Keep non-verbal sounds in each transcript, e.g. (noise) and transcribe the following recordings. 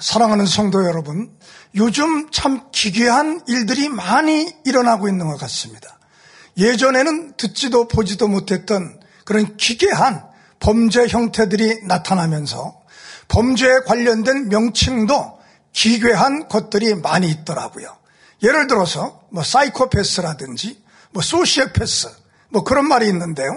사랑하는 성도 여러분, 요즘 참 기괴한 일들이 많이 일어나고 있는 것 같습니다. 예전에는 듣지도 보지도 못했던 그런 기괴한 범죄 형태들이 나타나면서 범죄에 관련된 명칭도 기괴한 것들이 많이 있더라고요. 예를 들어서 뭐 사이코패스라든지 뭐 소시오패스 뭐 그런 말이 있는데요.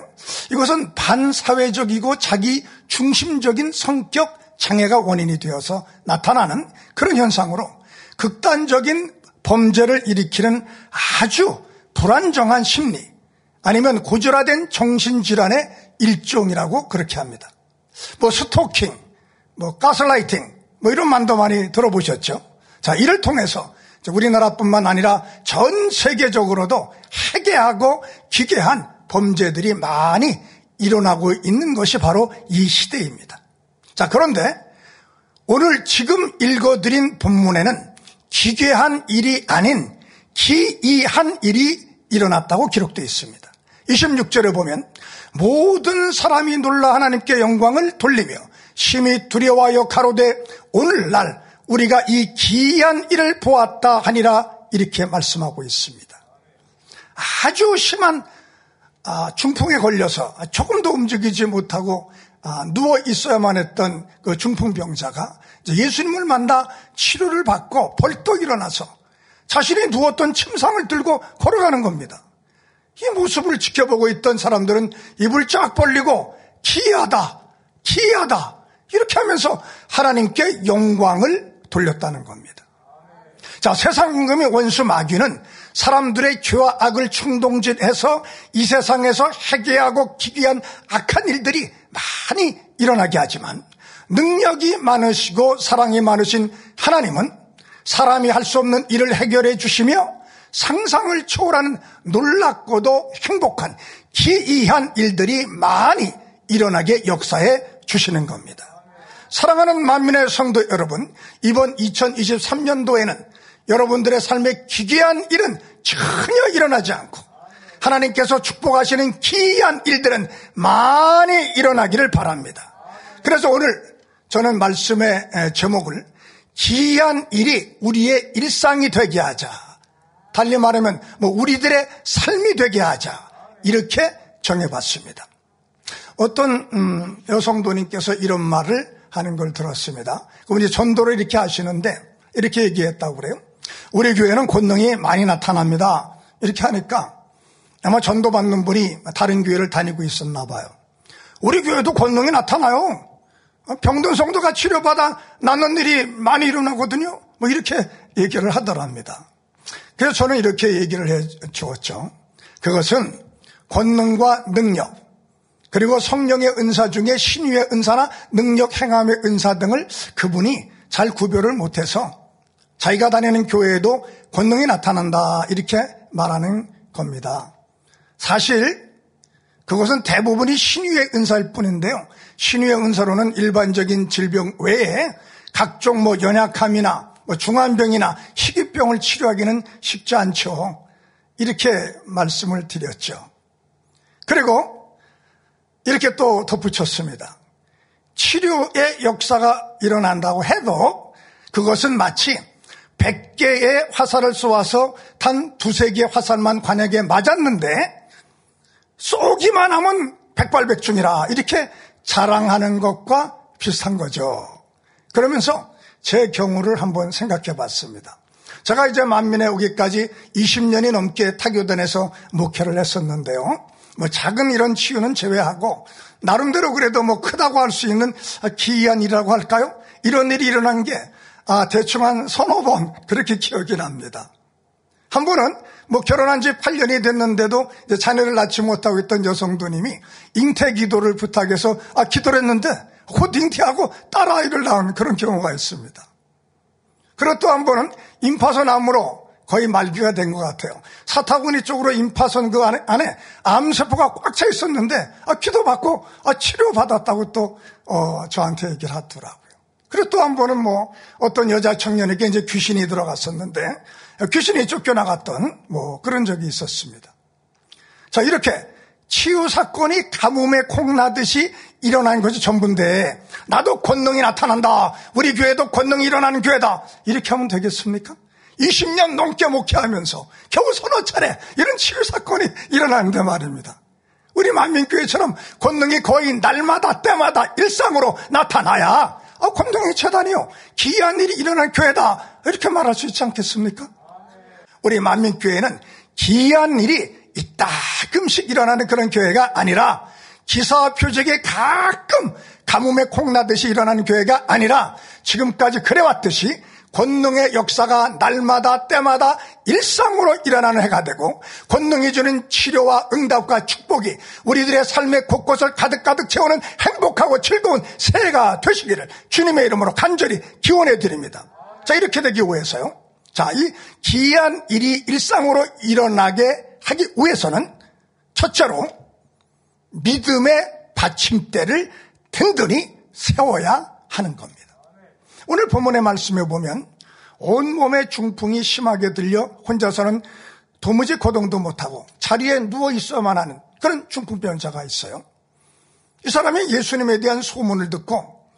이것은 반사회적이고 자기 중심적인 성격 장애가 원인이 되어서 나타나는 그런 현상으로 극단적인 범죄를 일으키는 아주 불안정한 심리 아니면 고질화된 정신질환의 일종이라고 그렇게 합니다. 뭐 스토킹, 뭐 가스라이팅, 뭐 이런 말도 많이 들어보셨죠? 자, 이를 통해서 우리나라뿐만 아니라 전 세계적으로도 해괴하고 기괴한 범죄들이 많이 일어나고 있는 것이 바로 이 시대입니다. 자, 그런데 오늘 지금 읽어드린 본문에는 기괴한 일이 아닌 기이한 일이 일어났다고 기록되어 있습니다. 26절에 보면 모든 사람이 놀라 하나님께 영광을 돌리며 심히 두려워하여 가로되 오늘날 우리가 이 기이한 일을 보았다 하니라 이렇게 말씀하고 있습니다. 아주 심한 아, 중풍에 걸려서 조금도 움직이지 못하고 아, 누워 있어야만 했던 그 중풍병자가 예수님을 만나 치료를 받고 벌떡 일어나서 자신이 누웠던 침상을 들고 걸어가는 겁니다. 이 모습을 지켜보고 있던 사람들은 입을 쫙 벌리고 기이하다, 기이하다 이렇게 하면서 하나님께 영광을 돌렸다는 겁니다. 자, 세상 임금의 원수 마귀는 사람들의 죄와 악을 충동질해서 이 세상에서 해괴하고 기괴한 악한 일들이 많이 일어나게 하지만 능력이 많으시고 사랑이 많으신 하나님은 사람이 할 수 없는 일을 해결해 주시며 상상을 초월하는 놀랍고도 행복한 기이한 일들이 많이 일어나게 역사해 주시는 겁니다. 사랑하는 만민의 성도 여러분, 이번 2023년도에는 여러분들의 삶에 기괴한 일은 전혀 일어나지 않고 하나님께서 축복하시는 기이한 일들은 많이 일어나기를 바랍니다. 그래서 오늘 저는 말씀의 제목을 기이한 일이 우리의 일상이 되게 하자. 달리 말하면 뭐 우리들의 삶이 되게 하자. 이렇게 정해봤습니다. 어떤 음, 여성도님께서 이런 말을 하는 걸 들었습니다. 그럼 이제 전도를 이렇게 하시는데 이렇게 얘기했다고 그래요. 우리 교회는 권능이 많이 나타납니다. 이렇게 하니까 아마 전도받는 분이 다른 교회를 다니고 있었나 봐요. 우리 교회도 권능이 나타나요. 병든 성도가 치료받아 낫는 일이 많이 일어나거든요. 뭐 이렇게 얘기를 하더랍니다. 그래서 저는 이렇게 얘기를 해 주었죠. 그것은 권능과 능력, 그리고 성령의 은사 중에 신유의 은사나 능력 행함의 은사 등을 그분이 잘 구별을 못해서 자기가 다니는 교회에도 권능이 나타난다 이렇게 말하는 겁니다. 사실 그것은 대부분이 신유의 은사일 뿐인데요. 신유의 은사로는 일반적인 질병 외에 각종 뭐 연약함이나 뭐 중환병이나 희귀병을 치료하기는 쉽지 않죠. 이렇게 말씀을 드렸죠. 그리고 이렇게 또 덧붙였습니다. 치료의 역사가 일어난다고 해도 그것은 마치 100개의 화살을 쏘아서 단 두세 개의 화살만 관역에 맞았는데 쏘기만 하면 백발백중이라 이렇게 자랑하는 것과 비슷한 거죠. 그러면서 제 경우를 한번 생각해 봤습니다. 제가 이제 만민에 오기까지 20년이 넘게 타교단에서 목회를 했었는데요. 뭐 작은 이런 치유는 제외하고 나름대로 그래도 뭐 크다고 할 수 있는 기이한 일이라고 할까요? 이런 일이 일어난 게 아, 대충 한 서너 번 그렇게 기억이 납니다. 한 번은 뭐 결혼한 지 8년이 됐는데도 자녀를 낳지 못하고 있던 여성도님이 잉태 기도를 부탁해서 아, 기도를 했는데 곧 잉태하고 딸아이를 낳은 그런 경우가 있습니다. 그리고 또 한 번은 임파선 암으로 거의 말기가 된 것 같아요. 사타구니 쪽으로 임파선 그 안에, 안에 암세포가 꽉 차 있었는데 아, 기도받고 아, 치료받았다고 또 어, 저한테 얘기를 하더라고요. 그리고 또 한 번은 뭐 어떤 여자 청년에게 이제 귀신이 들어갔었는데 귀신이 쫓겨나갔던 뭐 그런 적이 있었습니다. 자, 이렇게 치유 사건이 가뭄에 콩나듯이 일어난 것이 전부인데 나도 권능이 나타난다. 우리 교회도 권능이 일어나는 교회다. 이렇게 하면 되겠습니까? 20년 넘게 목회하면서 겨우 서너 차례 이런 치유 사건이 일어나는데 말입니다. 우리 만민교회처럼 권능이 거의 날마다 때마다 일상으로 나타나야 아, 권능의 재단이요. 기이한 일이 일어난 교회다. 이렇게 말할 수 있지 않겠습니까? 우리 만민교회는 기이한 일이 이따금씩 일어나는 그런 교회가 아니라 기사 표적에 가끔 가뭄에 콩나듯이 일어나는 교회가 아니라 지금까지 그래왔듯이 권능의 역사가 날마다 때마다 일상으로 일어나는 해가 되고 권능이 주는 치료와 응답과 축복이 우리들의 삶의 곳곳을 가득가득 채우는 행복하고 즐거운 새해가 되시기를 주님의 이름으로 간절히 기원해 드립니다. 자 이렇게 되기 위해서요. 자 이 기이한 일이 일상으로 일어나게 하기 위해서는 첫째로 믿음의 받침대를 든든히 세워야 하는 겁니다. 오늘 본문의 말씀에 보면 온몸에 중풍이 심하게 들려 혼자서는 도무지 거동도 못하고 자리에 누워 있어야만 하는 그런 중풍병자가 있어요. 이 사람이 예수님에 대한 소문을 듣고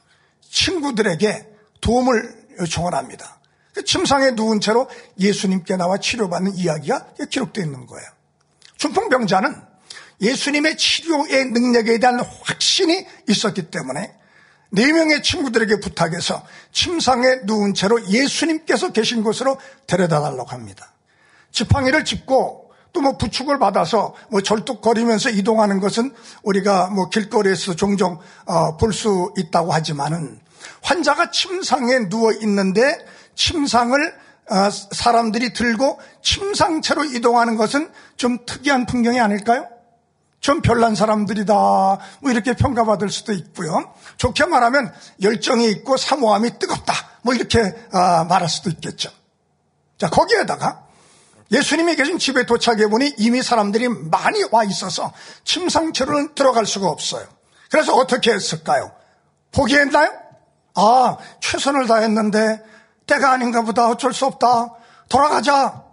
친구들에게 도움을 요청을 합니다. 침상에 누운 채로 예수님께 나와 치료받는 이야기가 기록되어 있는 거예요. 중풍병자는 예수님의 치료의 능력에 대한 확신이 있었기 때문에 네 명의 친구들에게 부탁해서 침상에 누운 채로 예수님께서 계신 곳으로 데려다 달라고 합니다. 지팡이를 짚고 또 뭐 부축을 받아서 뭐 절뚝거리면서 이동하는 것은 우리가 뭐 길거리에서 종종 어, 볼 수 있다고 하지만은 환자가 침상에 누워 있는데 침상을 어, 사람들이 들고 침상채로 이동하는 것은 좀 특이한 풍경이 아닐까요? 좀 별난 사람들이다. 뭐 이렇게 평가받을 수도 있고요. 좋게 말하면 열정이 있고 사모함이 뜨겁다. 뭐 이렇게 아, 말할 수도 있겠죠. 자, 거기에다가 예수님이 계신 집에 도착해 보니 이미 사람들이 많이 와 있어서 침상채로는 들어갈 수가 없어요. 그래서 어떻게 했을까요? 포기했나요? 아, 최선을 다했는데 때가 아닌가 보다 어쩔 수 없다. 돌아가자.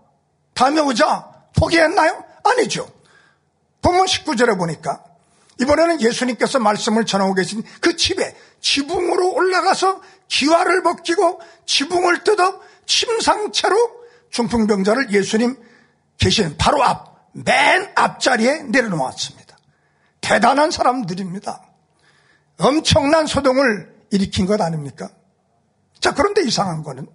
다음에 오자. 포기했나요? 아니죠. 본문 19절에 보니까 이번에는 예수님께서 말씀을 전하고 계신 그 집에 지붕으로 올라가서 기와를 벗기고 지붕을 뜯어 침상채로 중풍병자를 예수님 계신 바로 앞, 맨 앞자리에 내려놓았습니다. 대단한 사람들입니다. 엄청난 소동을 일으킨 것 아닙니까? 자, 그런데 이상한 거는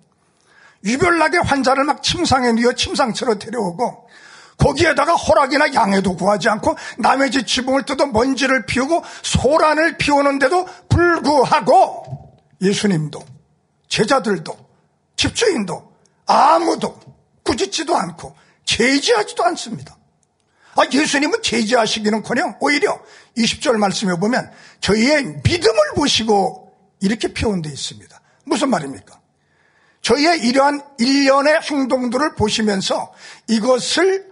유별나게 환자를 막 침상에 누워 침상채로 데려오고 거기에다가 허락이나 양해도 구하지 않고 남의 집 지붕을 뜯어 먼지를 피우고 소란을 피우는데도 불구하고 예수님도 제자들도 집주인도 아무도 꾸짖지도 않고 제지하지도 않습니다. 아, 예수님은 제지하시기는커녕 오히려 20절 말씀에 보면 저희의 믿음을 보시고 이렇게 표현되어 있습니다. 무슨 말입니까? 저희의 이러한 일련의 행동들을 보시면서 이것을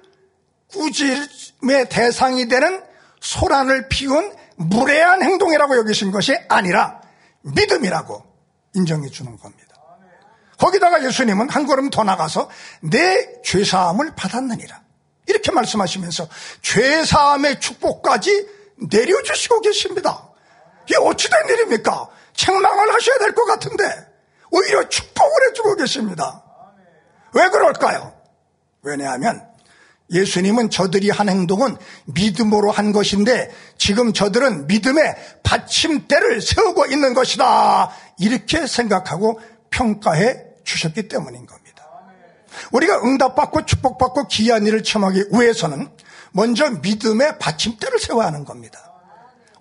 꾸짐의 대상이 되는 소란을 피운 무례한 행동이라고 여기신 것이 아니라 믿음이라고 인정해 주는 겁니다. 거기다가 예수님은 한 걸음 더 나가서 내 죄사함을 받았느니라. 이렇게 말씀하시면서 죄사함의 축복까지 내려주시고 계십니다. 이게 어찌된 일입니까? 책망을 하셔야 될 것 같은데 오히려 축복을 해주고 계십니다. 왜 그럴까요? 왜냐하면 예수님은 저들이 한 행동은 믿음으로 한 것인데 지금 저들은 믿음의 받침대를 세우고 있는 것이다. 이렇게 생각하고 평가해 주셨기 때문인 겁니다. 우리가 응답받고 축복받고 귀한 일을 청하기 위해서는 먼저 믿음의 받침대를 세워야 하는 겁니다.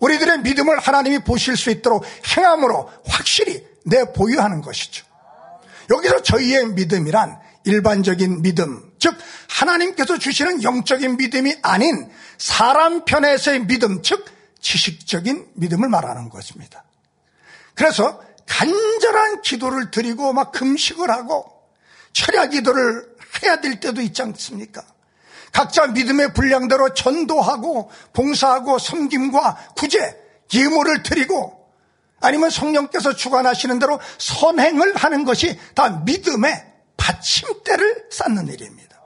우리들의 믿음을 하나님이 보실 수 있도록 행함으로 확실히 내 보유하는 것이죠. 여기서 저희의 믿음이란 일반적인 믿음, 즉 하나님께서 주시는 영적인 믿음이 아닌 사람 편에서의 믿음, 즉 지식적인 믿음을 말하는 것입니다. 그래서 간절한 기도를 드리고 막 금식을 하고 철야 기도를 해야 될 때도 있지 않습니까? 각자 믿음의 분량대로 전도하고 봉사하고 섬김과 구제, 예물을 드리고 아니면 성령께서 주관하시는 대로 선행을 하는 것이 다 믿음의 받침대를 쌓는 일입니다.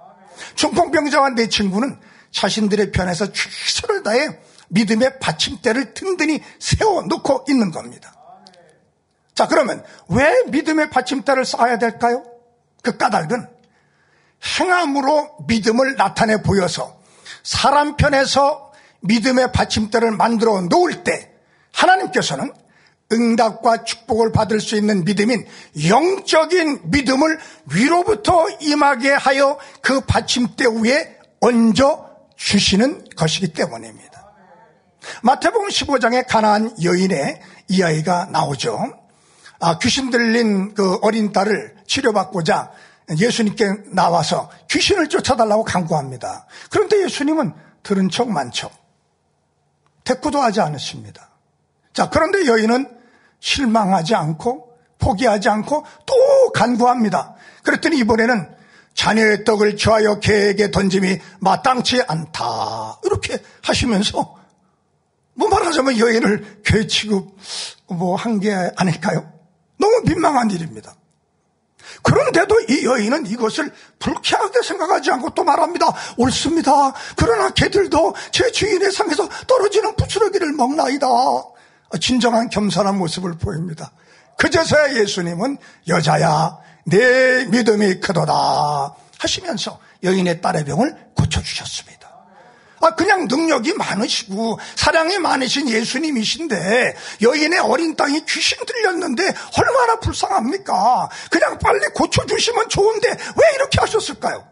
중풍병자와 내 친구는 자신들의 편에서 최선을 다해 믿음의 받침대를 든든히 세워놓고 있는 겁니다. 자, 그러면 왜 믿음의 받침대를 쌓아야 될까요? 그 까닭은 행함으로 믿음을 나타내 보여서 사람 편에서 믿음의 받침대를 만들어 놓을 때 하나님께서는 응답과 축복을 받을 수 있는 믿음인 영적인 믿음을 위로부터 임하게 하여 그 받침대 위에 얹어 주시는 것이기 때문입니다. 마태복음 15장에 가나안 여인의 이 아이가 나오죠. 아, 귀신 들린 그 어린 딸을 치료받고자 예수님께 나와서 귀신을 쫓아달라고 강구합니다. 그런데 예수님은 들은 척 만척 대꾸도 하지 않으십니다. 자, 그런데 여인은 실망하지 않고 포기하지 않고 또 간구합니다. 그랬더니 이번에는 자녀의 떡을 저하여 개에게 던짐이 마땅치 않다. 이렇게 하시면서 뭐 말하자면 여인을 개 취급 뭐 한 게 아닐까요? 너무 민망한 일입니다. 그런데도 이 여인은 이것을 불쾌하게 생각하지 않고 또 말합니다. 옳습니다. 그러나 개들도 제 주인의 상에서 떨어지는 부스러기를 먹나이다. 진정한 겸손한 모습을 보입니다. 그제서야 예수님은 여자야 내 믿음이 크도다 하시면서 여인의 딸의 병을 고쳐주셨습니다. 아, 그냥 능력이 많으시고 사랑이 많으신 예수님이신데 여인의 어린 땅이 귀신 들렸는데 얼마나 불쌍합니까? 그냥 빨리 고쳐주시면 좋은데 왜 이렇게 하셨을까요?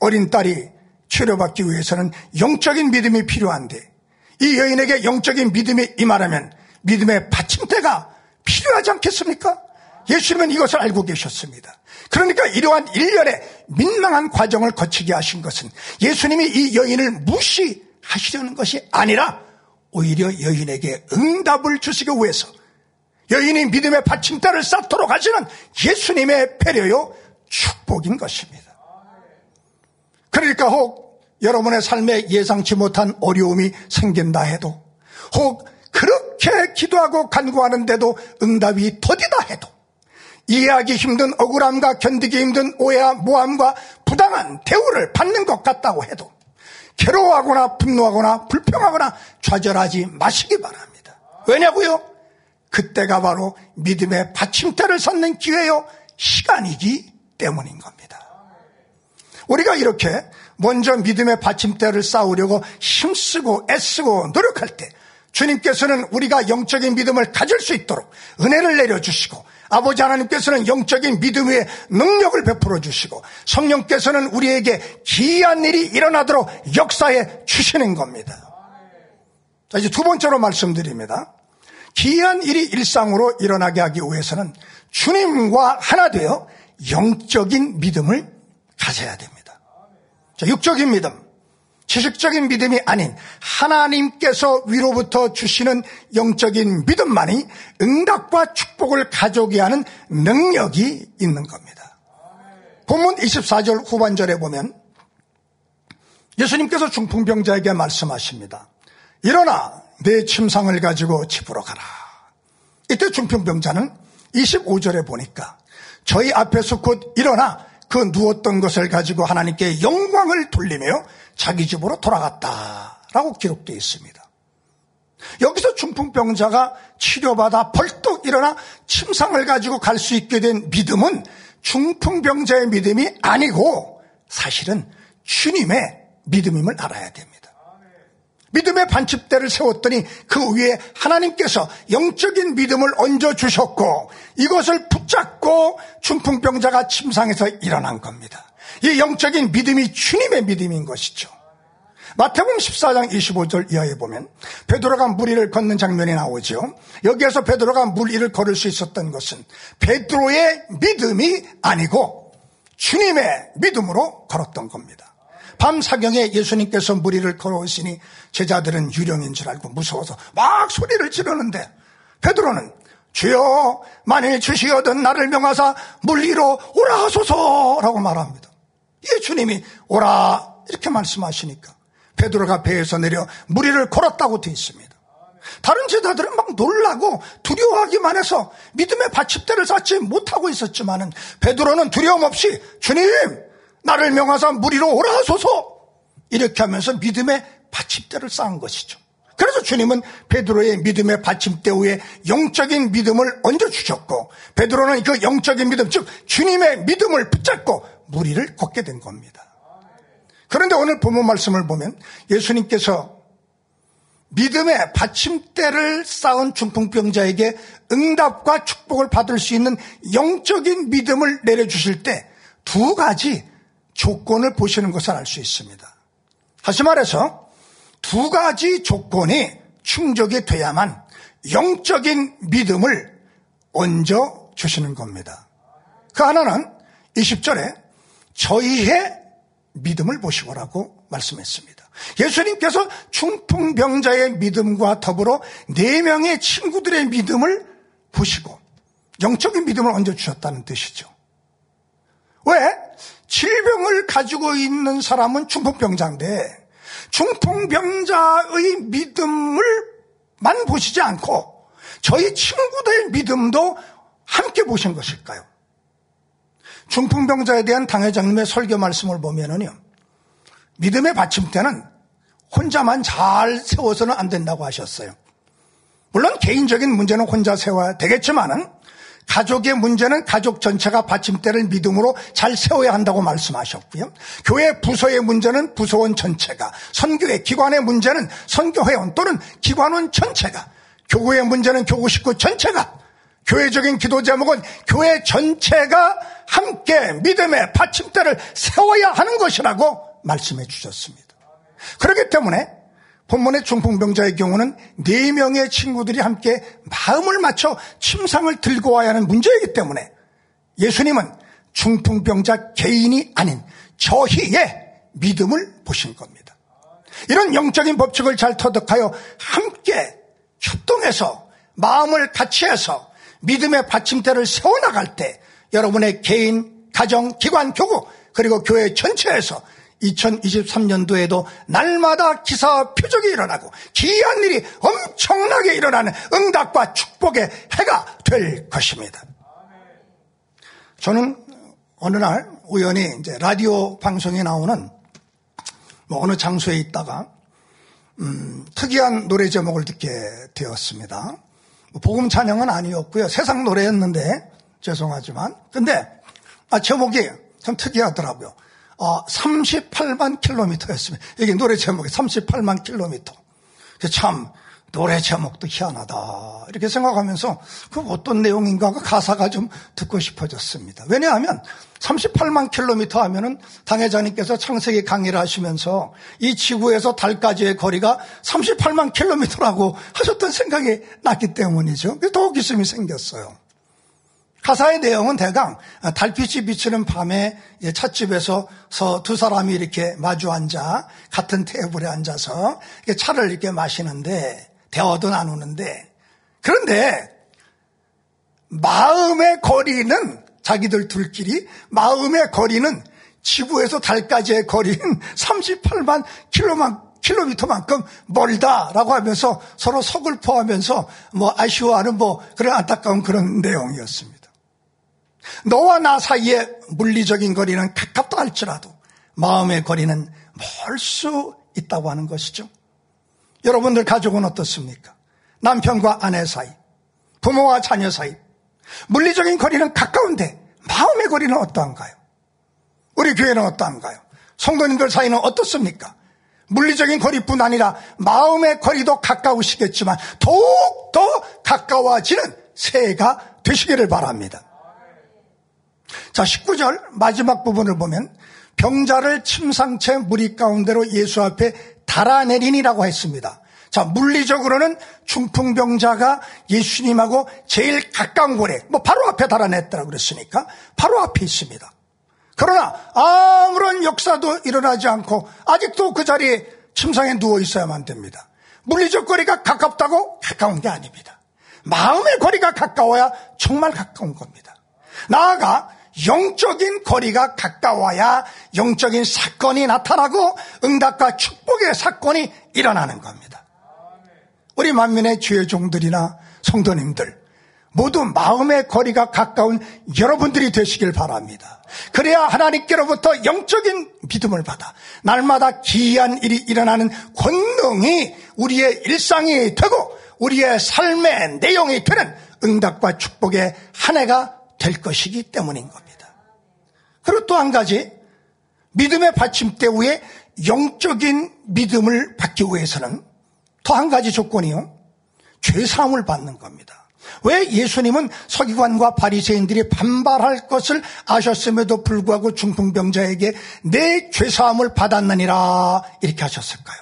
어린 딸이 치료받기 위해서는 영적인 믿음이 필요한데 이 여인에게 영적인 믿음이 임하려면 믿음의 받침대가 필요하지 않겠습니까? 예수님은 이것을 알고 계셨습니다. 그러니까 이러한 일련의 민망한 과정을 거치게 하신 것은 예수님이 이 여인을 무시하시려는 것이 아니라 오히려 여인에게 응답을 주시기 위해서 여인이 믿음의 받침대를 쌓도록 하시는 예수님의 배려요 축복인 것입니다. 그러니까 혹 여러분의 삶에 예상치 못한 어려움이 생긴다 해도 혹 그렇게 기도하고 간구하는데도 응답이 더디다 해도 이해하기 힘든 억울함과 견디기 힘든 오해와 모함과 부당한 대우를 받는 것 같다고 해도 괴로워하거나 분노하거나 불평하거나 좌절하지 마시기 바랍니다. 왜냐고요? 그때가 바로 믿음의 받침대를 쌓는 기회요 시간이기 때문인 겁니다. 우리가 이렇게 먼저 믿음의 받침대를 쌓으려고 힘쓰고 애쓰고 노력할 때 주님께서는 우리가 영적인 믿음을 가질 수 있도록 은혜를 내려주시고 아버지 하나님께서는 영적인 믿음 위에 능력을 베풀어 주시고 성령께서는 우리에게 기이한 일이 일어나도록 역사해 주시는 겁니다. 자, 이제 두 번째로 말씀드립니다. 기이한 일이 일상으로 일어나게 하기 위해서는 주님과 하나 되어 영적인 믿음을 가져야 됩니다. 자, 육적인 믿음, 지식적인 믿음이 아닌 하나님께서 위로부터 주시는 영적인 믿음만이 응답과 축복을 가져오게 하는 능력이 있는 겁니다. 본문 24절 후반절에 보면 예수님께서 중풍병자에게 말씀하십니다. 일어나 내 침상을 가지고 집으로 가라. 이때 중풍병자는 25절에 보니까 저희 앞에서 곧 일어나 그 누웠던 것을 가지고 하나님께 영광을 돌리며 자기 집으로 돌아갔다라고 기록되어 있습니다. 여기서 중풍병자가 치료받아 벌떡 일어나 침상을 가지고 갈 수 있게 된 믿음은 중풍병자의 믿음이 아니고 사실은 주님의 믿음임을 알아야 됩니다. 믿음의 반집대를 세웠더니 그 위에 하나님께서 영적인 믿음을 얹어 주셨고 이것을 붙잡고 중풍병자가 침상에서 일어난 겁니다. 이 영적인 믿음이 주님의 믿음인 것이죠. 마태복음 14장 25절 이하에 보면 베드로가 물 위를 걷는 장면이 나오죠. 여기에서 베드로가 물 위를 걸을 수 있었던 것은 베드로의 믿음이 아니고 주님의 믿음으로 걸었던 겁니다. 밤 사경에 예수님께서 물 위를 걸어오시니 제자들은 유령인 줄 알고 무서워서 막 소리를 지르는데 베드로는 주여 만일 주시어든 나를 명하사 물 위로 오라 하소서라고 말합니다. 예수님이 오라 이렇게 말씀하시니까 베드로가 배에서 내려 물 위를 걸었다고 되어 있습니다. 다른 제자들은 막 놀라고 두려워하기만 해서 믿음의 받침대를 쌓지 못하고 있었지만은 베드로는 두려움 없이 주님 나를 명하사 물 위로 오라 하소서 이렇게 하면서 믿음의 받침대를 쌓은 것이죠. 그래서 주님은 베드로의 믿음의 받침대 위에 영적인 믿음을 얹어 주셨고 베드로는 그 영적인 믿음 즉 주님의 믿음을 붙잡고 무리를 걷게 된 겁니다. 그런데 오늘 본문 말씀을 보면 예수님께서 믿음의 받침대를 쌓은 중풍병자에게 응답과 축복을 받을 수 있는 영적인 믿음을 내려주실 때 두 가지 조건을 보시는 것을 알 수 있습니다. 다시 말해서 두 가지 조건이 충족이 돼야만 영적인 믿음을 얹어 주시는 겁니다. 그 하나는 20절에 저희의 믿음을 보시고라고 말씀했습니다. 예수님께서 충풍병자의 믿음과 더불어 네 명의 친구들의 믿음을 보시고 영적인 믿음을 얹어주셨다는 뜻이죠. 왜? 질병을 가지고 있는 사람은 중풍병자인데 중풍병자의 믿음을 만 보시지 않고 저희 친구들의 믿음도 함께 보신 것일까요? 중풍병자에 대한 당회장님의 설교 말씀을 보면은요. 믿음의 받침대는 혼자만 잘 세워서는 안 된다고 하셨어요. 물론 개인적인 문제는 혼자 세워야 되겠지만은 가족의 문제는 가족 전체가 받침대를 믿음으로 잘 세워야 한다고 말씀하셨고요. 교회 부서의 문제는 부서원 전체가, 선교회 기관의 문제는 선교회원 또는 기관원 전체가, 교구의 문제는 교구 식구 전체가, 교회적인 기도 제목은 교회 전체가 함께 믿음의 받침대를 세워야 하는 것이라고 말씀해 주셨습니다. 그렇기 때문에 본문의 중풍병자의 경우는 네 명의 친구들이 함께 마음을 맞춰 침상을 들고 와야 하는 문제이기 때문에 예수님은 중풍병자 개인이 아닌 저희의 믿음을 보신 겁니다. 이런 영적인 법칙을 잘 터득하여 함께 협동해서 마음을 같이 해서 믿음의 받침대를 세워나갈 때 여러분의 개인, 가정, 기관, 교구 그리고 교회 전체에서 2023년도에도 날마다 기사 표적이 일어나고 기이한 일이 엄청나게 일어나는 응답과 축복의 해가 될 것입니다. 저는 어느 날 우연히 이제 라디오 방송에 나오는 뭐 어느 장소에 있다가 음, 특이한 노래 제목을 듣게 되었습니다. 뭐 복음 찬양은 아니었고요. 세상 노래였는데 죄송하지만 근데 아, 제목이 참 특이하더라고요. 어, 38만 킬로미터였습니다. 이게 노래 제목이 38만 킬로미터. 참 노래 제목도 희한하다 이렇게 생각하면서 그 어떤 내용인가가 가사가 좀 듣고 싶어졌습니다. 왜냐하면 38만 킬로미터 하면은 당회장님께서 창세기 강의를 하시면서 이 지구에서 달까지의 거리가 38만 킬로미터라고 하셨던 생각이 났기 때문이죠. 더 기슴이 생겼어요. 가사의 내용은 대강 달빛이 비치는 밤에 찻집에서 두 사람이 이렇게 마주 앉아 같은 테이블에 앉아서 차를 이렇게 마시는데 대화도 나누는데 그런데 마음의 거리는 자기들 둘끼리 마음의 거리는 지구에서 달까지의 거리는 (laughs) 38만 킬로만 킬로미터만큼 멀다라고 하면서 서로 서글퍼하면서 뭐 아쉬워하는 뭐 그런 안타까운 그런 내용이었습니다. 너와 나 사이의 물리적인 거리는 가깝다 할지라도 마음의 거리는 멀 수 있다고 하는 것이죠. 여러분들 가족은 어떻습니까? 남편과 아내 사이, 부모와 자녀 사이, 물리적인 거리는 가까운데 마음의 거리는 어떠한가요? 우리 교회는 어떠한가요? 성도님들 사이는 어떻습니까? 물리적인 거리뿐 아니라 마음의 거리도 가까우시겠지만 더욱 더 가까워지는 새해가 되시기를 바랍니다. 자, 19절 마지막 부분을 보면 병자를 침상채 무리 가운데로 예수 앞에 달아내리니라고 했습니다. 자, 물리적으로는 중풍병자가 예수님하고 제일 가까운 곳에, 뭐 바로 앞에 달아냈다고 그랬으니까 바로 앞에 있습니다. 그러나 아무런 역사도 일어나지 않고 아직도 그 자리에 침상에 누워 있어야만 됩니다. 물리적 거리가 가깝다고 가까운 게 아닙니다. 마음의 거리가 가까워야 정말 가까운 겁니다. 나아가 영적인 거리가 가까워야 영적인 사건이 나타나고 응답과 축복의 사건이 일어나는 겁니다. 우리 만민의 주의 종들이나 성도님들 모두 마음의 거리가 가까운 여러분들이 되시길 바랍니다. 그래야 하나님께로부터 영적인 믿음을 받아 날마다 기이한 일이 일어나는 권능이 우리의 일상이 되고 우리의 삶의 내용이 되는 응답과 축복의 한 해가 될 것이기 때문인 겁니다. 그리고 또 한 가지 믿음의 받침대 위에 영적인 믿음을 받기 위해서는 또 한 가지 조건이요. 죄사함을 받는 겁니다. 왜 예수님은 서기관과 바리새인들이 반발할 것을 아셨음에도 불구하고 중풍병자에게 내 죄사함을 받았느니라 이렇게 하셨을까요?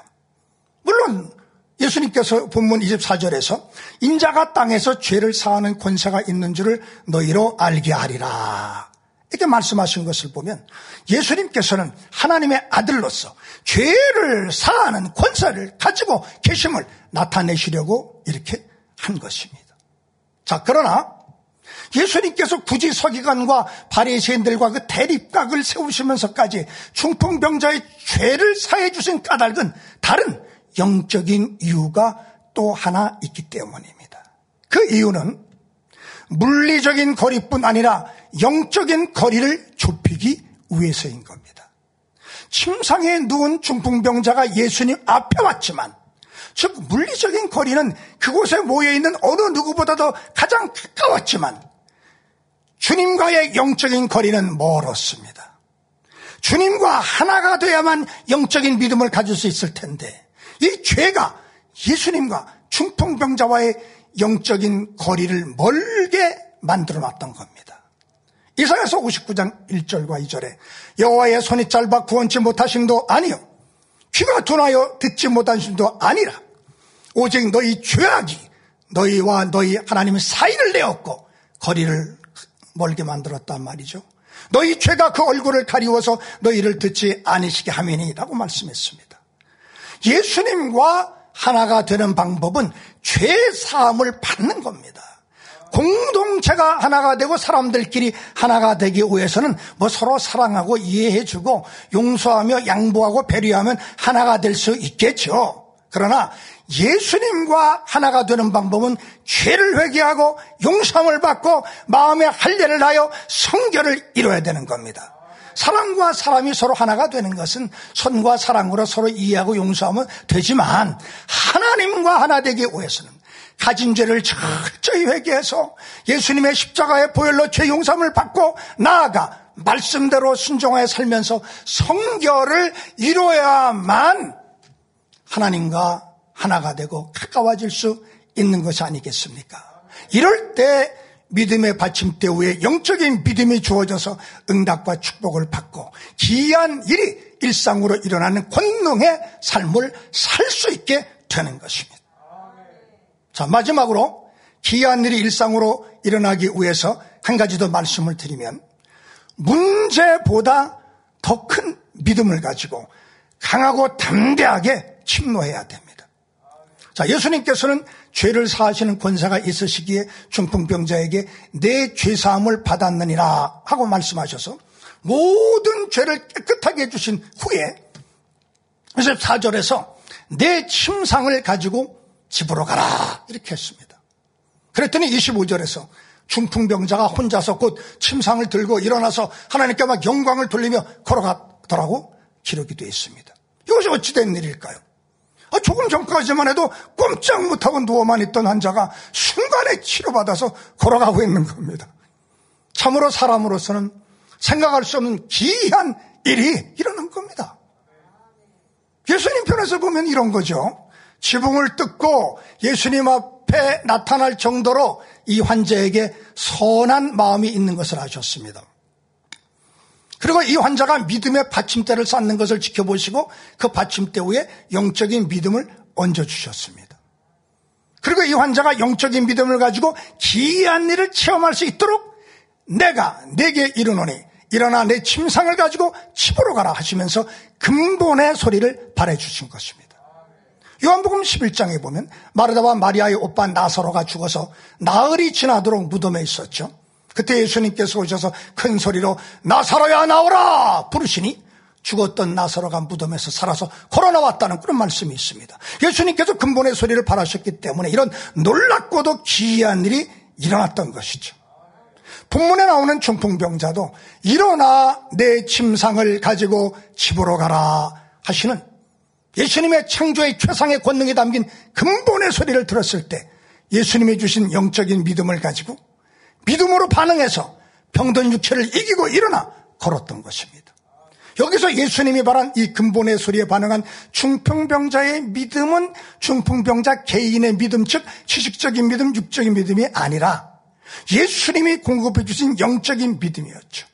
물론 예수님께서 본문 24절에서 인자가 땅에서 죄를 사하는 권세가 있는 줄을 너희로 알게 하리라. 이렇게 말씀하신 것을 보면 예수님께서는 하나님의 아들로서 죄를 사하는 권세를 가지고 계심을 나타내시려고 이렇게 한 것입니다. 자, 그러나 예수님께서 굳이 서기관과 바리새인들과 그 대립각을 세우시면서까지 중풍병자의 죄를 사해 주신 까닭은 다른 영적인 이유가 또 하나 있기 때문입니다. 그 이유는 물리적인 거리뿐 아니라 영적인 거리를 좁히기 위해서인 겁니다. 침상에 누운 중풍병자가 예수님 앞에 왔지만 즉 물리적인 거리는 그곳에 모여 있는 어느 누구보다도 가장 가까웠지만 주님과의 영적인 거리는 멀었습니다. 주님과 하나가 돼야만 영적인 믿음을 가질 수 있을 텐데 이 죄가 예수님과 중풍병자와의 영적인 거리를 멀게 만들어 놨던 겁니다. 이사야서 59장 1절과 2절에 여호와의 손이 짧아 구원치 못하심도 아니요 귀가 둔하여 듣지 못하심도 아니라 오직 너희 죄악이 너희와 너희 하나님의 사이를 내었고 거리를 멀게 만들었단 말이죠. 너희 죄가 그 얼굴을 가리워서 너희를 듣지 아니시게 하매니라고 말씀했습니다. 예수님과 하나가 되는 방법은 죄 사함을 받는 겁니다. 공동체가 하나가 되고 사람들끼리 하나가 되기 위해서는 뭐 서로 사랑하고 이해해주고 용서하며 양보하고 배려하면 하나가 될 수 있겠죠. 그러나 예수님과 하나가 되는 방법은 죄를 회개하고 용서함을 받고 마음의 할례를 하여 성결을 이뤄야 되는 겁니다. 사랑과 사람이 서로 하나가 되는 것은 선과 사랑으로 서로 이해하고 용서하면 되지만 하나님과 하나 되기 위해서는 가진 죄를 철저히 회개해서 예수님의 십자가의 보혈로 죄 용서함을 받고 나아가 말씀대로 순종하여 살면서 성결을 이루어야만 하나님과 하나가 되고 가까워질 수 있는 것이 아니겠습니까? 이럴 때 믿음의 받침대 위에 영적인 믿음이 주어져서 응답과 축복을 받고 기이한 일이 일상으로 일어나는 권능의 삶을 살 수 있게 되는 것입니다. 자, 마지막으로 기이한 일이 일상으로 일어나기 위해서 한 가지 더 말씀을 드리면 문제보다 더 큰 믿음을 가지고 강하고 담대하게 침노해야 됩니다. 자, 예수님께서는 죄를 사하시는 권세가 있으시기에 중풍병자에게 내 죄사함을 받았느니라 하고 말씀하셔서 모든 죄를 깨끗하게 해주신 후에 24절에서 내 침상을 가지고 집으로 가라 이렇게 했습니다. 그랬더니 25절에서 중풍병자가 혼자서 곧 침상을 들고 일어나서 하나님께 막 영광을 돌리며 걸어가더라고 기록이 되어 있습니다. 이것이 어찌된 일일까요? 아, 조금 전까지만 해도 꼼짝 못하고 누워만 있던 환자가 순간에 치료받아서 걸어가고 있는 겁니다. 참으로 사람으로서는 생각할 수 없는 기이한 일이 일어난 겁니다. 예수님 편에서 보면 이런 거죠. 지붕을 뜯고 예수님 앞에 나타날 정도로 이 환자에게 선한 마음이 있는 것을 아셨습니다. 그리고 이 환자가 믿음의 받침대를 쌓는 것을 지켜보시고 그 받침대 위에 영적인 믿음을 얹어주셨습니다. 그리고 이 환자가 영적인 믿음을 가지고 기이한 일을 체험할 수 있도록 내가 내게 이르노니 일어나 내 침상을 가지고 집으로 가라 하시면서 근본의 소리를 발해주신 것입니다. 요한복음 11장에 보면 마르다와 마리아의 오빠 나사로가 죽어서 나흘이 지나도록 무덤에 있었죠. 그때 예수님께서 오셔서 큰 소리로 나사로야 나오라 부르시니 죽었던 나사로가 무덤에서 살아서 걸어 나왔다는 그런 말씀이 있습니다. 예수님께서 근본의 소리를 바라셨기 때문에 이런 놀랍고도 기이한 일이 일어났던 것이죠. 본문에 나오는 중풍병자도 일어나 내 침상을 가지고 집으로 가라 하시는 예수님의 창조의 최상의 권능이 담긴 근본의 소리를 들었을 때 예수님이 주신 영적인 믿음을 가지고 믿음으로 반응해서 병든 육체를 이기고 일어나 걸었던 것입니다. 여기서 예수님이 말한 이 근본의 소리에 반응한 중풍병자의 믿음은 중풍병자 개인의 믿음, 즉 지식적인 믿음, 육적인 믿음이 아니라 예수님이 공급해 주신 영적인 믿음이었죠.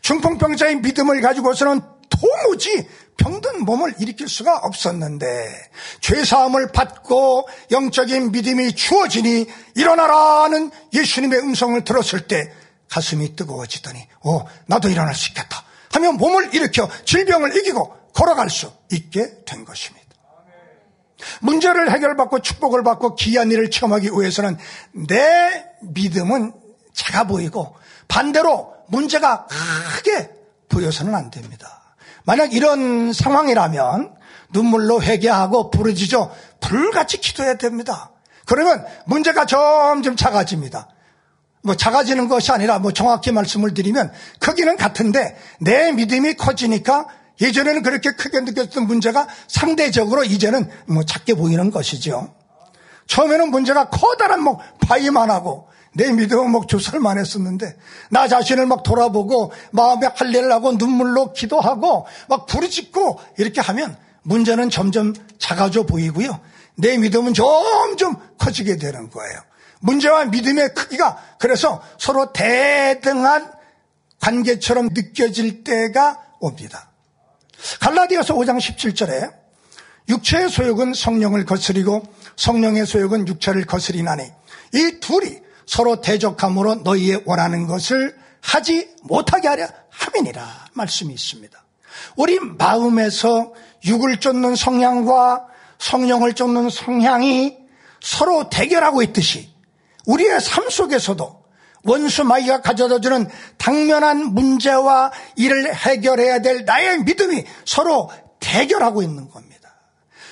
중풍병자의 믿음을 가지고서는 도무지 병든 몸을 일으킬 수가 없었는데 죄사함을 받고 영적인 믿음이 주어지니 일어나라는 예수님의 음성을 들었을 때 가슴이 뜨거워지더니 오 나도 일어날 수 있겠다 하며 몸을 일으켜 질병을 이기고 걸어갈 수 있게 된 것입니다. 문제를 해결받고 축복을 받고 귀한 일을 체험하기 위해서는 내 믿음은 작아 보이고 반대로 문제가 크게 보여서는 안 됩니다. 만약 이런 상황이라면 눈물로 회개하고 부르짖어 불같이 기도해야 됩니다. 그러면 문제가 점점 작아집니다. 뭐 작아지는 것이 아니라 뭐 정확히 말씀을 드리면 크기는 같은데 내 믿음이 커지니까 예전에는 그렇게 크게 느꼈던 문제가 상대적으로 이제는 뭐 작게 보이는 것이죠. 처음에는 문제가 커다란 뭐 바위만 하고 내 믿음은 뭐 주설만 했었는데 나 자신을 막 돌아보고 마음에 할례를 하고 눈물로 기도하고 막 부르짖고 이렇게 하면 문제는 점점 작아져 보이고요. 내 믿음은 점점 커지게 되는 거예요. 문제와 믿음의 크기가 그래서 서로 대등한 관계처럼 느껴질 때가 옵니다. 갈라디아서 5장 17절에 육체의 소욕은 성령을 거스리고 성령의 소욕은 육체를 거스리나니 이 둘이 서로 대적함으로 너희의 원하는 것을 하지 못하게 하려 함이니라 말씀이 있습니다. 우리 마음에서 육을 쫓는 성향과 성령을 쫓는 성향이 서로 대결하고 있듯이 우리의 삶 속에서도 원수 마귀가 가져다 주는 당면한 문제와 이를 해결해야 될 나의 믿음이 서로 대결하고 있는 겁니다.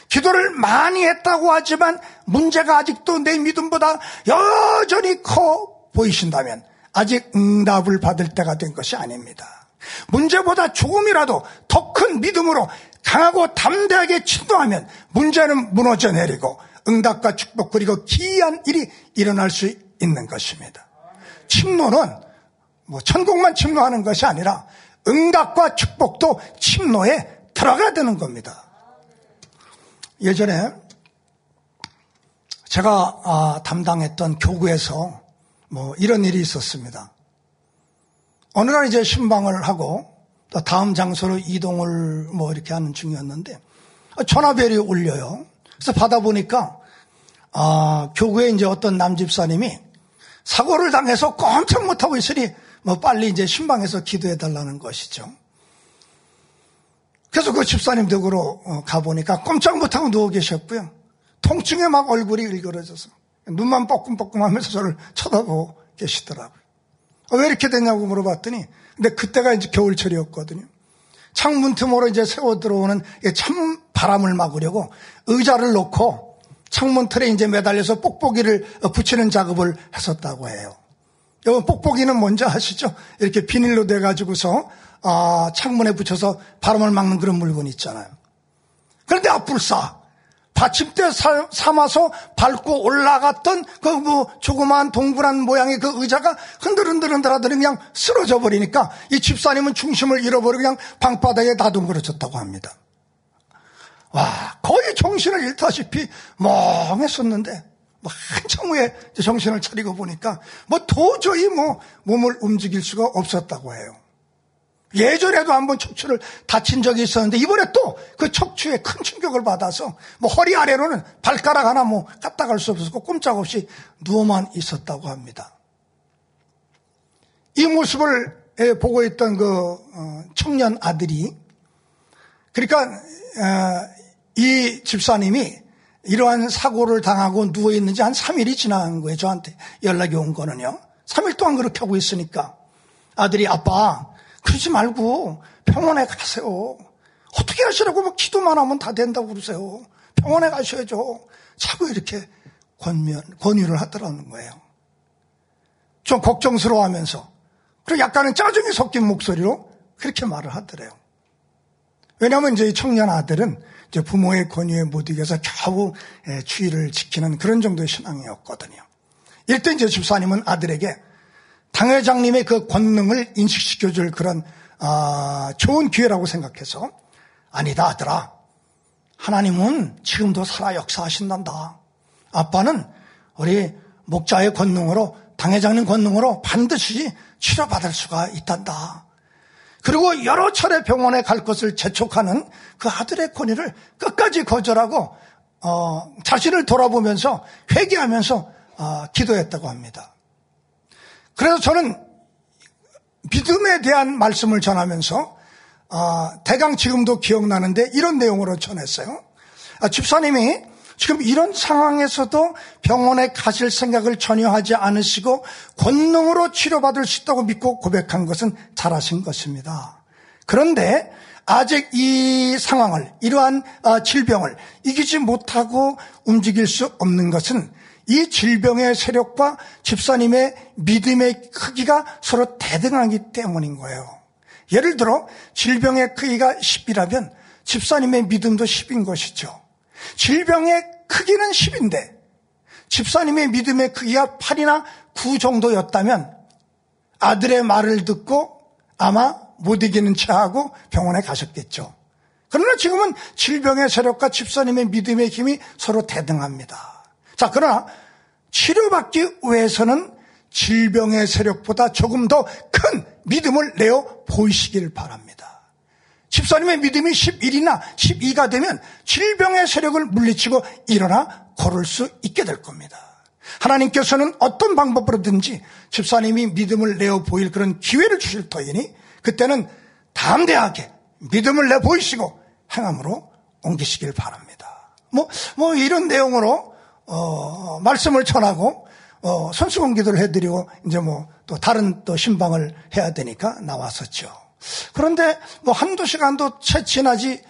기도를 많이 했다고 하지만 문제가 아직도 내 믿음보다 여전히 커 보이신다면 아직 응답을 받을 때가 된 것이 아닙니다. 문제보다 조금이라도 더 큰 믿음으로 강하고 담대하게 진도하면 문제는 무너져 내리고 응답과 축복 그리고 기이한 일이 일어날 수 있는 것입니다. 침노는 뭐 천국만 침노하는 것이 아니라 응답과 축복도 침노에 들어가야 되는 겁니다. 예전에 제가 아, 담당했던 교구에서 뭐 이런 일이 있었습니다. 어느 날 이제 신방을 하고 또 다음 장소로 이동을 뭐 이렇게 하는 중이었는데 전화벨이 울려요. 그래서 받아보니까 아, 교구에 이제 어떤 남집사님이 사고를 당해서 꼼짝 못하고 있으니 뭐 빨리 이제 신방에서 기도해 달라는 것이죠. 그래서 그 집사님 댁으로 어, 가보니까 꼼짝 못하고 누워 계셨고요. 통증에 막 얼굴이 일그러져서 눈만 뻐끔뻐끔 하면서 저를 쳐다보고 계시더라고요. 어, 왜 이렇게 됐냐고 물어봤더니 근데 그때가 이제 겨울철이었거든요. 창문 틈으로 이제 세워 들어오는 참 바람을 막으려고 의자를 놓고 창문 틀에 이제 매달려서 뽁뽁이를 붙이는 작업을 했었다고 해요. 여러분 뽁뽁이는 뭔지 아시죠? 이렇게 비닐로 돼가지고서 아, 창문에 붙여서 바람을 막는 그런 물건 있잖아요. 그런데 앞불싸 받침대 삼아서 밟고 올라갔던 그 뭐 조그마한 동그란 모양의 그 의자가 흔들흔들 하더니 그냥 쓰러져 버리니까 이 집사님은 중심을 잃어버리고 그냥 방바닥에 나둥그러졌다고 합니다. 와, 거의 정신을 잃다시피 멍했었는데, 뭐 한참 후에 정신을 차리고 보니까 뭐 도저히 뭐 몸을 움직일 수가 없었다고 해요. 예전에도 한번 척추를 다친 적이 있었는데 이번에 또 그 척추에 큰 충격을 받아서 뭐 허리 아래로는 발가락 하나 뭐 까딱할 수 없었고 꼼짝없이 누워만 있었다고 합니다. 이 모습을 보고 있던 그 어, 청년 아들이 그러니까 어, 이 집사님이 이러한 사고를 당하고 누워있는지 한 3일이 지난 거예요. 저한테 연락이 온 거는요. 3일 동안 그렇게 하고 있으니까 아들이 아빠 그러지 말고 병원에 가세요. 어떻게 하시라고 뭐 기도만 하면 다 된다고 그러세요. 병원에 가셔야죠. 자꾸 이렇게 권면, 권유를 하더라는 거예요. 좀 걱정스러워 하면서 그리고 약간은 짜증이 섞인 목소리로 그렇게 말을 하더래요. 왜냐하면 이제 이 청년 아들은 이제 부모의 권위에 못 이겨서 겨우 예, 추위를 지키는 그런 정도의 신앙이었거든요. 이때 이제 집사님은 아들에게 당회장님의 그 권능을 인식시켜줄 그런 아, 좋은 기회라고 생각해서 아니다 아들아 하나님은 지금도 살아 역사하신단다. 아빠는 우리 목자의 권능으로 당회장님 권능으로 반드시 치료받을 수가 있단다. 그리고 여러 차례 병원에 갈 것을 재촉하는 그 아들의 권위를 끝까지 거절하고 어, 자신을 돌아보면서 회개하면서 어, 기도했다고 합니다. 그래서 저는 믿음에 대한 말씀을 전하면서 어, 대강 지금도 기억나는데 이런 내용으로 전했어요. 아, 집사님이 지금 이런 상황에서도 병원에 가실 생각을 전혀 하지 않으시고 권능으로 치료받을 수 있다고 믿고 고백한 것은 잘하신 것입니다. 그런데 아직 이 상황을 이러한 아, 질병을 이기지 못하고 움직일 수 없는 것은 이 질병의 세력과 집사님의 믿음의 크기가 서로 대등하기 때문인 거예요. 예를 들어 질병의 크기가 10이라면 집사님의 믿음도 10인 것이죠. 질병의 크기는 10인데 집사님의 믿음의 크기가 8이나 9 정도였다면 아들의 말을 듣고 아마 못 이기는 채 하고 병원에 가셨겠죠. 그러나 지금은 질병의 세력과 집사님의 믿음의 힘이 서로 대등합니다. 자, 그러나 치료받기 위해서는 질병의 세력보다 조금 더 큰 믿음을 내어 보이시길 바랍니다. 집사님의 믿음이 11이나 12가 되면 질병의 세력을 물리치고 일어나 걸을 수 있게 될 겁니다. 하나님께서는 어떤 방법으로든지 집사님이 믿음을 내어 보일 그런 기회를 주실 터이니 그때는 담대하게 믿음을 내 보이시고 행함으로 옮기시길 바랍니다. 뭐, 뭐 이런 내용으로 어, 말씀을 전하고 어, 손수건 기도를 해드리고 이제 뭐 또 다른 또 신방을 해야 되니까 나왔었죠. 그런데 뭐 한두 시간도 채 지나지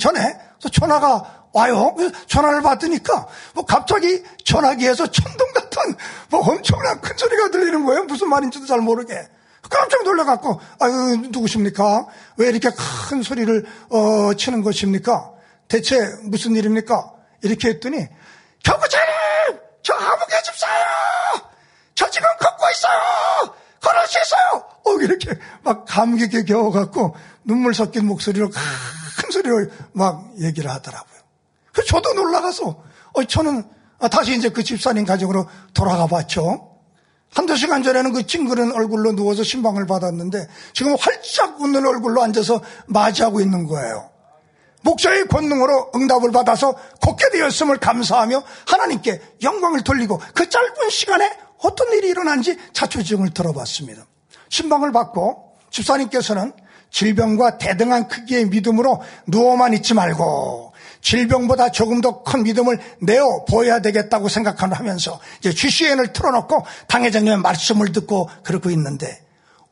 전에 전화가 와요. 전화를 받으니까 뭐 갑자기 전화기에서 천둥 같은 뭐 엄청난 큰 소리가 들리는 거예요. 무슨 말인지도 잘 모르게. 깜짝 놀라갖고 아유 누구십니까? 왜 이렇게 큰 소리를 어, 치는 것입니까? 대체 무슨 일입니까? 이렇게 했더니 교구장님! 저 아무 개 집사요! 저 지금 걷고 있어요! 걸을 수 있어요! 어, 이렇게 막 감격에 겨워갖고 눈물 섞인 목소리로 큰 소리로 막 얘기를 하더라고요. 그 저도 놀라가서, 어, 저는 다시 이제 그 집사님 가정으로 돌아가 봤죠. 한두 시간 전에는 그 찡그런 얼굴로 누워서 신방을 받았는데 지금 활짝 웃는 얼굴로 앉아서 맞이하고 있는 거예요. 목사의 권능으로 응답을 받아서 걷게 되었음을 감사하며 하나님께 영광을 돌리고 그 짧은 시간에 어떤 일이 일어난지 자초지종을 들어봤습니다. 신방을 받고 집사님께서는 질병과 대등한 크기의 믿음으로 누워만 있지 말고 질병보다 조금 더 큰 믿음을 내어 보여야 되겠다고 생각하면서 이제 GCN을 틀어놓고 당회장님의 말씀을 듣고 그러고 있는데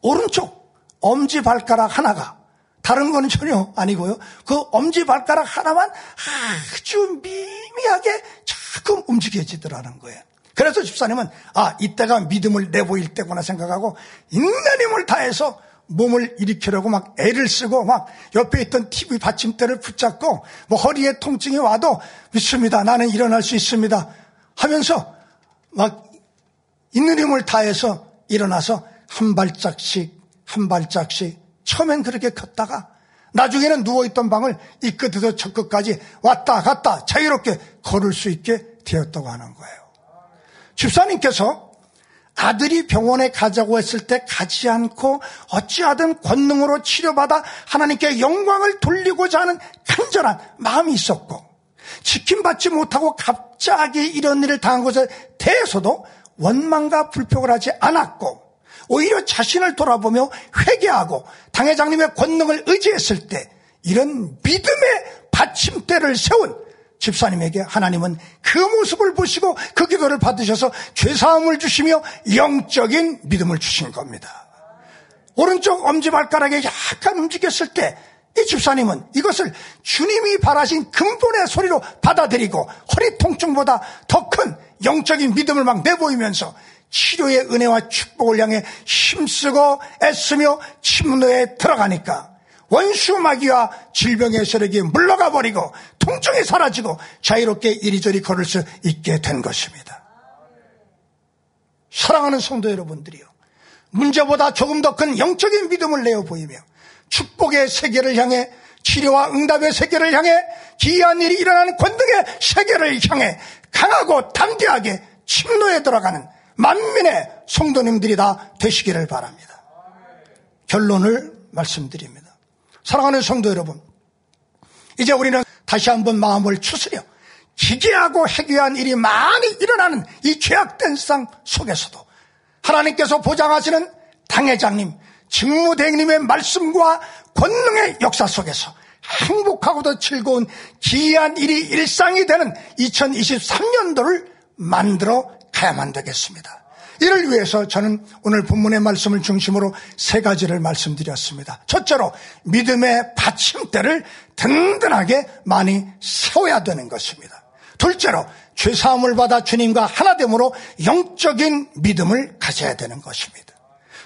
오른쪽 엄지 발가락 하나가 다른 거는 전혀 아니고요. 그 엄지 발가락 하나만 아주 미미하게 조금 움직여지더라는 거예요. 그래서 집사님은 아 이때가 믿음을 내보일 때구나 생각하고 있는 힘을 다해서 몸을 일으키려고 막 애를 쓰고 막 옆에 있던 TV 받침대를 붙잡고 뭐 허리에 통증이 와도 믿습니다. 나는 일어날 수 있습니다. 하면서 막 있는 힘을 다해서 일어나서 한 발짝씩 한 발짝씩 처음엔 그렇게 컸다가 나중에는 누워있던 방을 이 끝에서 저 끝까지 왔다 갔다 자유롭게 걸을 수 있게 되었다고 하는 거예요. 집사님께서 아들이 병원에 가자고 했을 때 가지 않고 어찌하든 권능으로 치료받아 하나님께 영광을 돌리고자 하는 간절한 마음이 있었고 지킴받지 못하고 갑자기 이런 일을 당한 것에 대해서도 원망과 불평을 하지 않았고 오히려 자신을 돌아보며 회개하고 당회장님의 권능을 의지했을 때 이런 믿음의 받침대를 세운 집사님에게 하나님은 그 모습을 보시고 그 기도를 받으셔서 죄사함을 주시며 영적인 믿음을 주신 겁니다. 오른쪽 엄지발가락에 약간 움직였을 때 이 집사님은 이것을 주님이 바라신 근본의 소리로 받아들이고 허리 통증보다 더 큰 영적인 믿음을 막 내보이면서 치료의 은혜와 축복을 향해 힘쓰고 애쓰며 침노에 들어가니까 원수 마귀와 질병의 세력이 물러가 버리고 통증이 사라지고 자유롭게 이리저리 걸을 수 있게 된 것입니다. 사랑하는 성도 여러분들이요. 문제보다 조금 더 큰 영적인 믿음을 내어 보이며 축복의 세계를 향해 치료와 응답의 세계를 향해 기이한 일이 일어나는 권능의 세계를 향해 강하고 담대하게 침노에 들어가는 만민의 성도님들이 다 되시기를 바랍니다. 결론을 말씀드립니다. 사랑하는 성도 여러분, 이제 우리는 다시 한번 마음을 추스려 기괴하고 해괴한 일이 많이 일어나는 이 죄악된 상 속에서도 하나님께서 보장하시는 당회장님, 직무대행님의 말씀과 권능의 역사 속에서 행복하고도 즐거운 기이한 일이 일상이 되는 2023년도를 만들어 가야만 되겠습니다. 이를 위해서 저는 오늘 본문의 말씀을 중심으로 세 가지를 말씀드렸습니다. 첫째로 믿음의 받침대를 든든하게 많이 세워야 되는 것입니다. 둘째로 죄사함을 받아 주님과 하나됨으로 영적인 믿음을 가져야 되는 것입니다.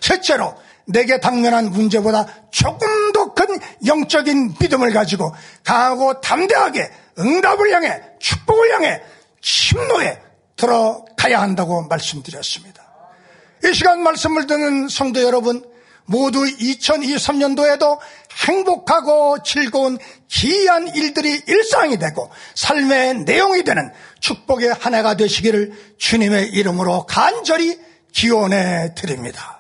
셋째로 내게 당면한 문제보다 조금 더 큰 영적인 믿음을 가지고 강하고 담대하게 응답을 향해 축복을 향해 침노에 들어가야 한다고 말씀드렸습니다. 이 시간 말씀을 듣는 성도 여러분 모두 2023년도에도 행복하고 즐거운 기이한 일들이 일상이 되고 삶의 내용이 되는 축복의 한 해가 되시기를 주님의 이름으로 간절히 기원해 드립니다.